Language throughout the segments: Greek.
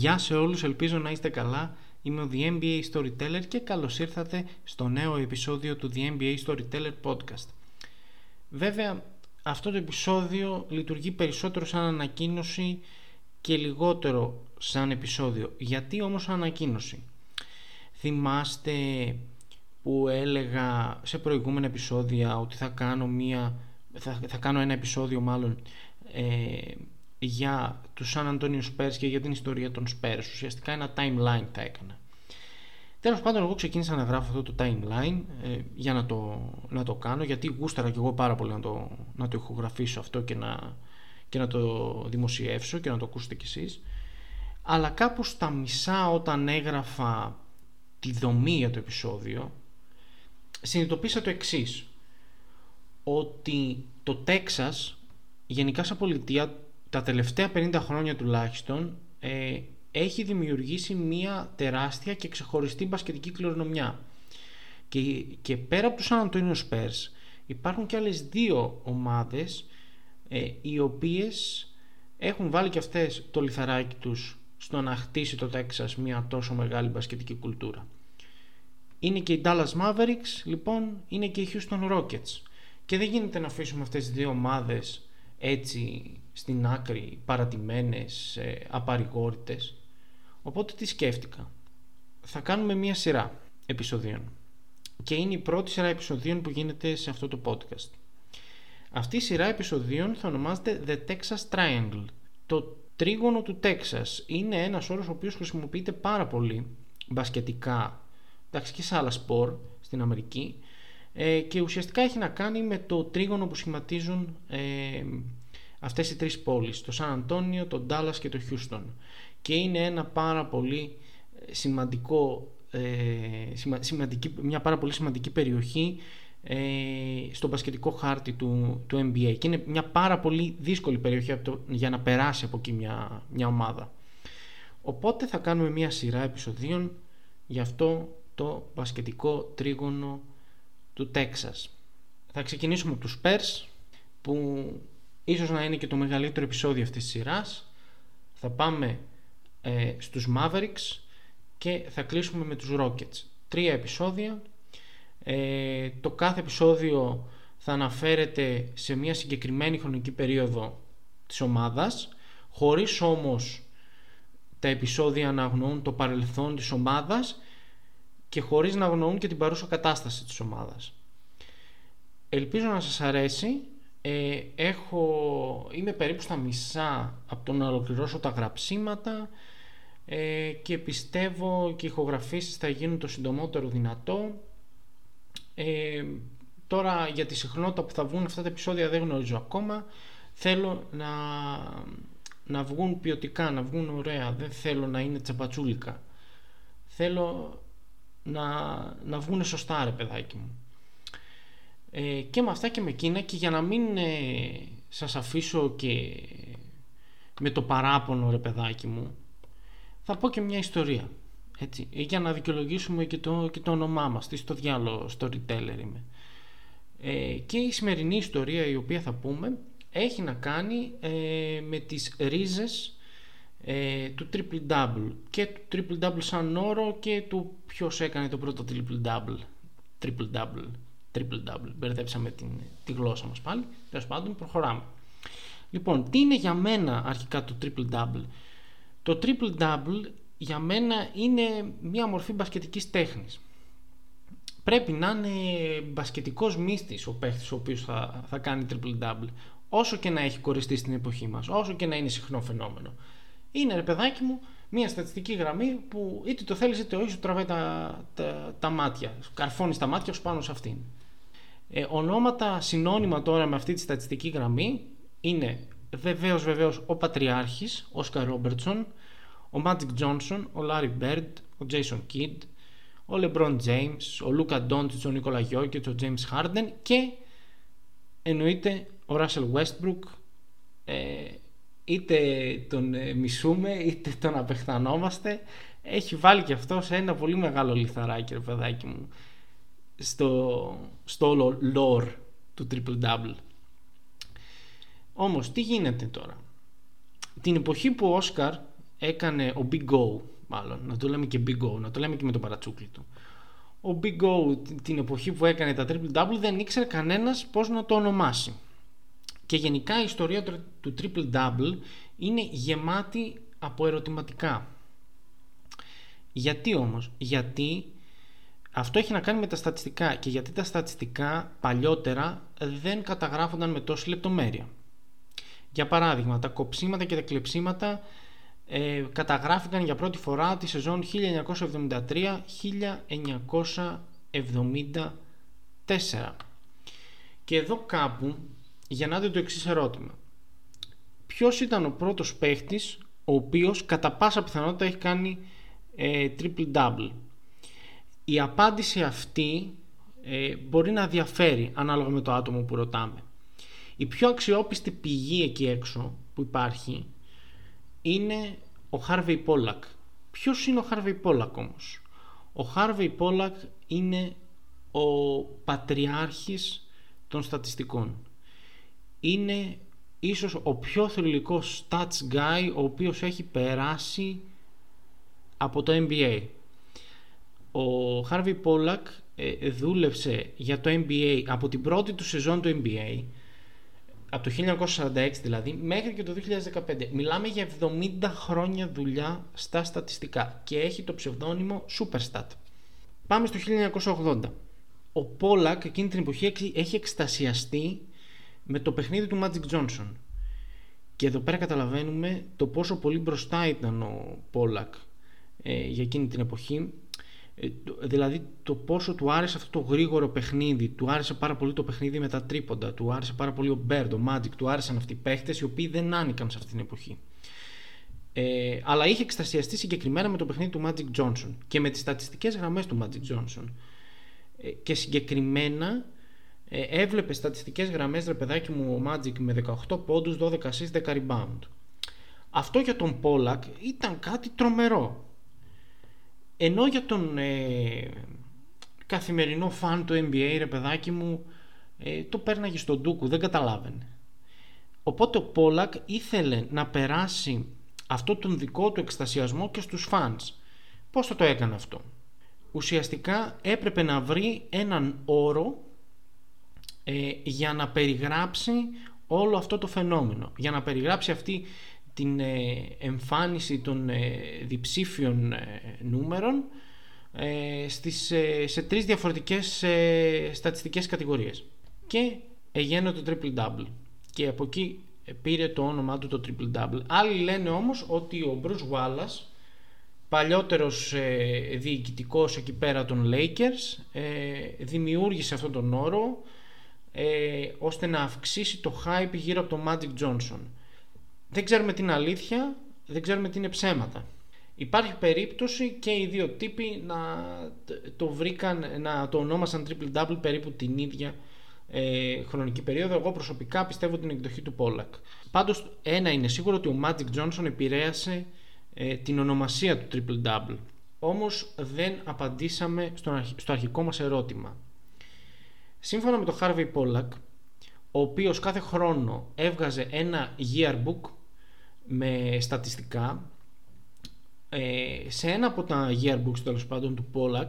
Γεια σε όλους, ελπίζω να είστε καλά. Είμαι ο The MBA Storyteller και καλώς ήρθατε στο νέο επεισόδιο του The MBA Storyteller Podcast. Βέβαια, αυτό το επεισόδιο λειτουργεί περισσότερο σαν ανακοίνωση και λιγότερο σαν επεισόδιο. Γιατί όμως ανακοίνωση; Θυμάστε που έλεγα σε προηγούμενα επεισόδια ότι θα κάνω, μία, θα, θα κάνω ένα επεισόδιο μάλλον ε, για τους Σαν Αντώνιο Spurs και για την ιστορία των Spurs. Ουσιαστικά ένα timeline θα έκανα. Τέλος πάντων, εγώ ξεκίνησα να γράφω αυτό το timeline ε, για να το, να το κάνω, γιατί γούσταρα και εγώ πάρα πολύ να το, να το ηχογραφήσω αυτό και να, και να το δημοσιεύσω και να το ακούσετε κι εσείς. Αλλά κάπου στα μισά όταν έγραφα τη δομή για το επεισόδιο, συνειδητοποίησα το εξής. Ότι το Τέξας, γενικά σαν πολιτεία, τα τελευταία 50 χρόνια τουλάχιστον ε, έχει δημιουργήσει μια τεράστια και ξεχωριστή μπασκετική κληρονομιά. Και, και πέρα από τους Σαν Αντώνιο Σπέρς υπάρχουν και άλλες δύο ομάδες ε, οι οποίες έχουν βάλει και αυτές το λιθαράκι τους στο να χτίσει το Τέξας μια τόσο μεγάλη μπασκετική κουλτούρα. Είναι και οι Dallas Mavericks, λοιπόν, είναι και οι Houston Rockets. Και δεν γίνεται να αφήσουμε αυτές τις δύο ομάδες έτσι στην άκρη παρατημένες, ε, απαρηγόρητες. Οπότε τι σκέφτηκα. Θα κάνουμε μία σειρά επεισοδίων. Και είναι η πρώτη σειρά επεισοδίων που γίνεται σε αυτό το podcast. Αυτή η σειρά επεισοδίων θα ονομάζεται The Texas Triangle. Το τρίγωνο του Τέξας είναι ένας όρος ο οποίος χρησιμοποιείται πάρα πολύ μπασκετικά εντάξει, και σε άλλα σπορ στην Αμερική ε, και ουσιαστικά έχει να κάνει με το τρίγωνο που σχηματίζουν ε, αυτές οι τρεις πόλεις, το Σαν Αντώνιο, το Ντάλλας και το Χιούστον. Και είναι ένα πάρα πολύ ε, σημαντικό ε, σημαντική, μια πάρα πολύ σημαντική περιοχή ε, στο μπασκετικό χάρτη του, του NBA και είναι μια πάρα πολύ δύσκολη περιοχή για να περάσει από εκεί μια, μια ομάδα. Οπότε θα κάνουμε μια σειρά επεισοδίων για αυτό το μπασκετικό τρίγωνο του Τέξας. Θα ξεκινήσουμε από τους Spurs που ίσως να είναι και το μεγαλύτερο επεισόδιο αυτής της σειράς. Θα πάμε ε, στους Mavericks και θα κλείσουμε με τους Rockets. Τρία επεισόδια. Ε, το κάθε επεισόδιο θα αναφέρεται σε μια συγκεκριμένη χρονική περίοδο της ομάδας χωρίς όμως τα επεισόδια να αγνοούν το παρελθόν της ομάδας και χωρίς να αγνοούν και την παρούσα κατάσταση της ομάδας. Ελπίζω να σας αρέσει ε, έχω, είμαι περίπου στα μισά από το να ολοκληρώσω τα γραψίματα ε, και πιστεύω και οι ηχογραφήσεις θα γίνουν το συντομότερο δυνατό. Ε, τώρα για τη συχνότητα που θα βγουν αυτά τα επεισόδια δεν γνωρίζω ακόμα. Θέλω να, να βγουν ποιοτικά, να βγουν ωραία. Δεν θέλω να είναι τσαπατσούλικα. Θέλω να, να βγουν σωστά ρε παιδάκι μου. Ε, και με αυτά και με εκείνα και για να μην ε, σας αφήσω και με το παράπονο ρε παιδάκι μου θα πω και μια ιστορία έτσι, για να δικαιολογήσουμε και το, και το όνομά μας τι στο διάλογο storyteller είμαι. Ε, και η σημερινή ιστορία η οποία θα πούμε έχει να κάνει ε, με τις ρίζες ε, του triple double. Και του triple double σαν όρο και του ποιος έκανε το πρώτο triple double triple double triple double. Μπερδέψαμε την, τη γλώσσα μας πάλι. Τέλος πάντων, προχωράμε. Λοιπόν, τι είναι για μένα αρχικά το triple double; Το triple double για μένα είναι μια μορφή μπασκετικής τέχνης. Πρέπει να είναι μπασκετικός μύστης ο παίχτης ο οποίος θα, θα κάνει triple double. Όσο και να έχει κοριστεί στην εποχή μας, όσο και να είναι συχνό φαινόμενο. Είναι ρε παιδάκι μου μια στατιστική γραμμή που είτε το θέλεις είτε όχι σου τραβάει τα, τα, τα μάτια. Καρφώνεις τα μάτια σου πάνω σε αυτήν. Ε, ονόματα συνώνυμα τώρα με αυτή τη στατιστική γραμμή είναι βεβαίως βεβαίως ο Πατριάρχης, Όσκαρ Ρόμπερτσον, ο Magic Johnson, ο Larry Bird, ο Jason Kidd, ο LeBron James, ο Luka Doncic, ο Nikola Jokic, ο James Harden και εννοείται ο Russell Westbrook. Ε, είτε τον ε, μισούμε είτε τον απεχθανόμαστε. Έχει βάλει και αυτό σε ένα πολύ μεγάλο λιθαράκι ρε παιδάκι μου στο, στο lore του triple double όμως τι γίνεται τώρα; Την εποχή που ο Όσκαρ έκανε ο Big Go μάλλον να το λέμε και Big Go να το λέμε και με το παρατσούκλι του ο Big O την εποχή που έκανε τα Triple Double δεν ήξερε κανένας πώς να το ονομάσει. Και γενικά η ιστορία του Triple Double είναι γεμάτη από ερωτηματικά. Γιατί όμως, γιατί αυτό έχει να κάνει με τα στατιστικά και γιατί τα στατιστικά παλιότερα δεν καταγράφονταν με τόση λεπτομέρεια. Για παράδειγμα, τα κοψίματα και τα κλεψίματα ε, καταγράφηκαν για πρώτη φορά τη σεζόν 1973-1974. Και εδώ κάπου γεννάται το εξής ερώτημα. Ποιος ήταν ο πρώτος παίχτης ο οποίος κατά πάσα πιθανότητα έχει κάνει ε, triple double; Η απάντηση αυτή ε, μπορεί να διαφέρει ανάλογα με το άτομο που ρωτάμε. Η πιο αξιόπιστη πηγή εκεί έξω που υπάρχει είναι ο Χάρβεϊ Πόλακ. Ποιος είναι ο Χάρβεϊ Πόλακ όμως; Ο Χάρβεϊ Πόλακ είναι ο πατριάρχης των στατιστικών. Είναι ίσως ο πιο θρηλυκός stats guy ο οποίος έχει περάσει από το NBA. Ο Χάρβι Πόλακ ε, δούλεψε για το NBA από την πρώτη του σεζόν του NBA από το 1946 δηλαδή μέχρι και το 2015. Μιλάμε για 70 χρόνια δουλειά στα στατιστικά και έχει το ψευδόνυμο Superstat. Πάμε στο 1980. Ο Πόλακ εκείνη την εποχή έχει εκστασιαστεί με το παιχνίδι του Magic Johnson. Και εδώ πέρα καταλαβαίνουμε το πόσο πολύ μπροστά ήταν ο Πόλακ ε, για εκείνη την εποχή ε, δηλαδή το πόσο του άρεσε αυτό το γρήγορο παιχνίδι, του άρεσε πάρα πολύ το παιχνίδι με τα τρίποντα, του άρεσε πάρα πολύ ο Μπέρντ, ο Magic, του άρεσαν αυτοί οι παίχτες οι οποίοι δεν άνοικαν σε αυτή την εποχή. Ε, αλλά είχε εκστασιαστεί συγκεκριμένα με το παιχνίδι του Magic Johnson και με τις στατιστικές γραμμές του Magic Johnson. Ε, και συγκεκριμένα ε, έβλεπε στατιστικές γραμμές ρε παιδάκι μου ο Magic με 18 πόντους, 12 assists, 10 rebound. Αυτό για τον Pollack ήταν κάτι τρομερό ενώ για τον ε, καθημερινό φαν του NBA, ρε παιδάκι μου, ε, το πέρναγε στον ντούκου, δεν καταλάβαινε. Οπότε ο Πόλακ ήθελε να περάσει αυτό τον δικό του εκστασιασμό και στους φανς. Πώς θα το έκανε αυτό; Ουσιαστικά έπρεπε να βρει έναν όρο ε, για να περιγράψει όλο αυτό το φαινόμενο. Για να περιγράψει αυτή την ε, εμφάνιση των ε, διψήφιων ε, νούμερων στις, σε τρεις διαφορετικές στατιστικές κατηγορίες. Και έγινε το triple double. Και από εκεί πήρε το όνομά του το triple double. Άλλοι λένε όμως ότι ο Bruce Wallace παλιότερος διοικητικός εκεί πέρα των Lakers δημιούργησε αυτόν τον όρο ώστε να αυξήσει το hype γύρω από τον Magic Johnson δεν ξέρουμε την αλήθεια, δεν ξέρουμε τι είναι ψέματα. Υπάρχει περίπτωση και οι δύο τύποι να το βρήκαν, να το ονόμασαν triple double περίπου την ίδια ε, χρονική περίοδο. Εγώ προσωπικά πιστεύω την εκδοχή του Pollack. Πάντως ένα είναι σίγουρο ότι ο Magic Johnson επηρέασε ε, την ονομασία του triple double. Όμως δεν απαντήσαμε στο, στο αρχικό μας ερώτημα. Σύμφωνα με τον Harvey Pollack, ο οποίος κάθε χρόνο έβγαζε ένα yearbook με στατιστικά ε, σε ένα από τα yearbooks τέλος πάντων του Pollack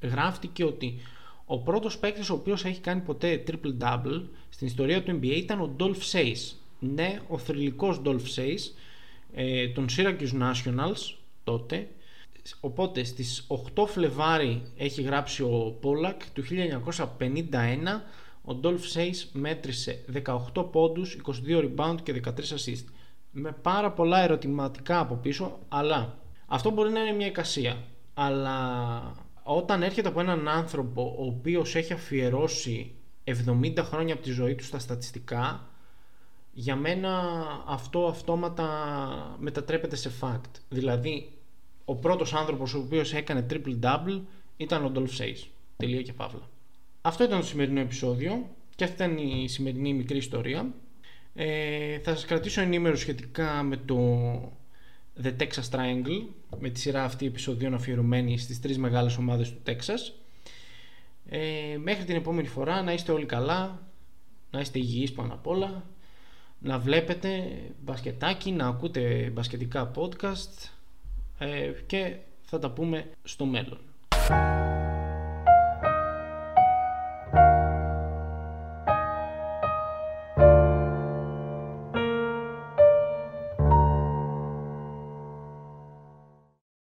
γράφτηκε ότι ο πρώτος παίκτης ο οποίος έχει κάνει ποτέ triple double στην ιστορία του NBA ήταν ο Dolph Says ναι ο θρηλυκός Dolph Says ε, των Syracuse Nationals τότε. Οπότε στις 8 Φλεβάρι έχει γράψει ο Pollack του 1951 ο Dolph Says μέτρησε 18 πόντους, 22 rebound και 13 assist με πάρα πολλά ερωτηματικά από πίσω, αλλά αυτό μπορεί να είναι μια εικασία. Αλλά όταν έρχεται από έναν άνθρωπο ο οποίος έχει αφιερώσει 70 χρόνια από τη ζωή του στα στατιστικά, για μένα αυτό αυτόματα μετατρέπεται σε fact. Δηλαδή, ο πρώτος άνθρωπος ο οποίος έκανε triple-double ήταν ο Dolph Says. Τελεία και παύλα. Αυτό ήταν το σημερινό επεισόδιο και αυτή ήταν η σημερινή μικρή ιστορία. Ε, θα σας κρατήσω ενήμερο σχετικά με το The Texas Triangle με τη σειρά αυτή επεισοδίων αφιερωμένη στις τρεις μεγάλες ομάδες του Texas. Ε, μέχρι την επόμενη φορά να είστε όλοι καλά, να είστε υγιείς πάνω απ' όλα, να βλέπετε μπασκετάκι, να ακούτε μπασκετικά podcast ε, και θα τα πούμε στο μέλλον.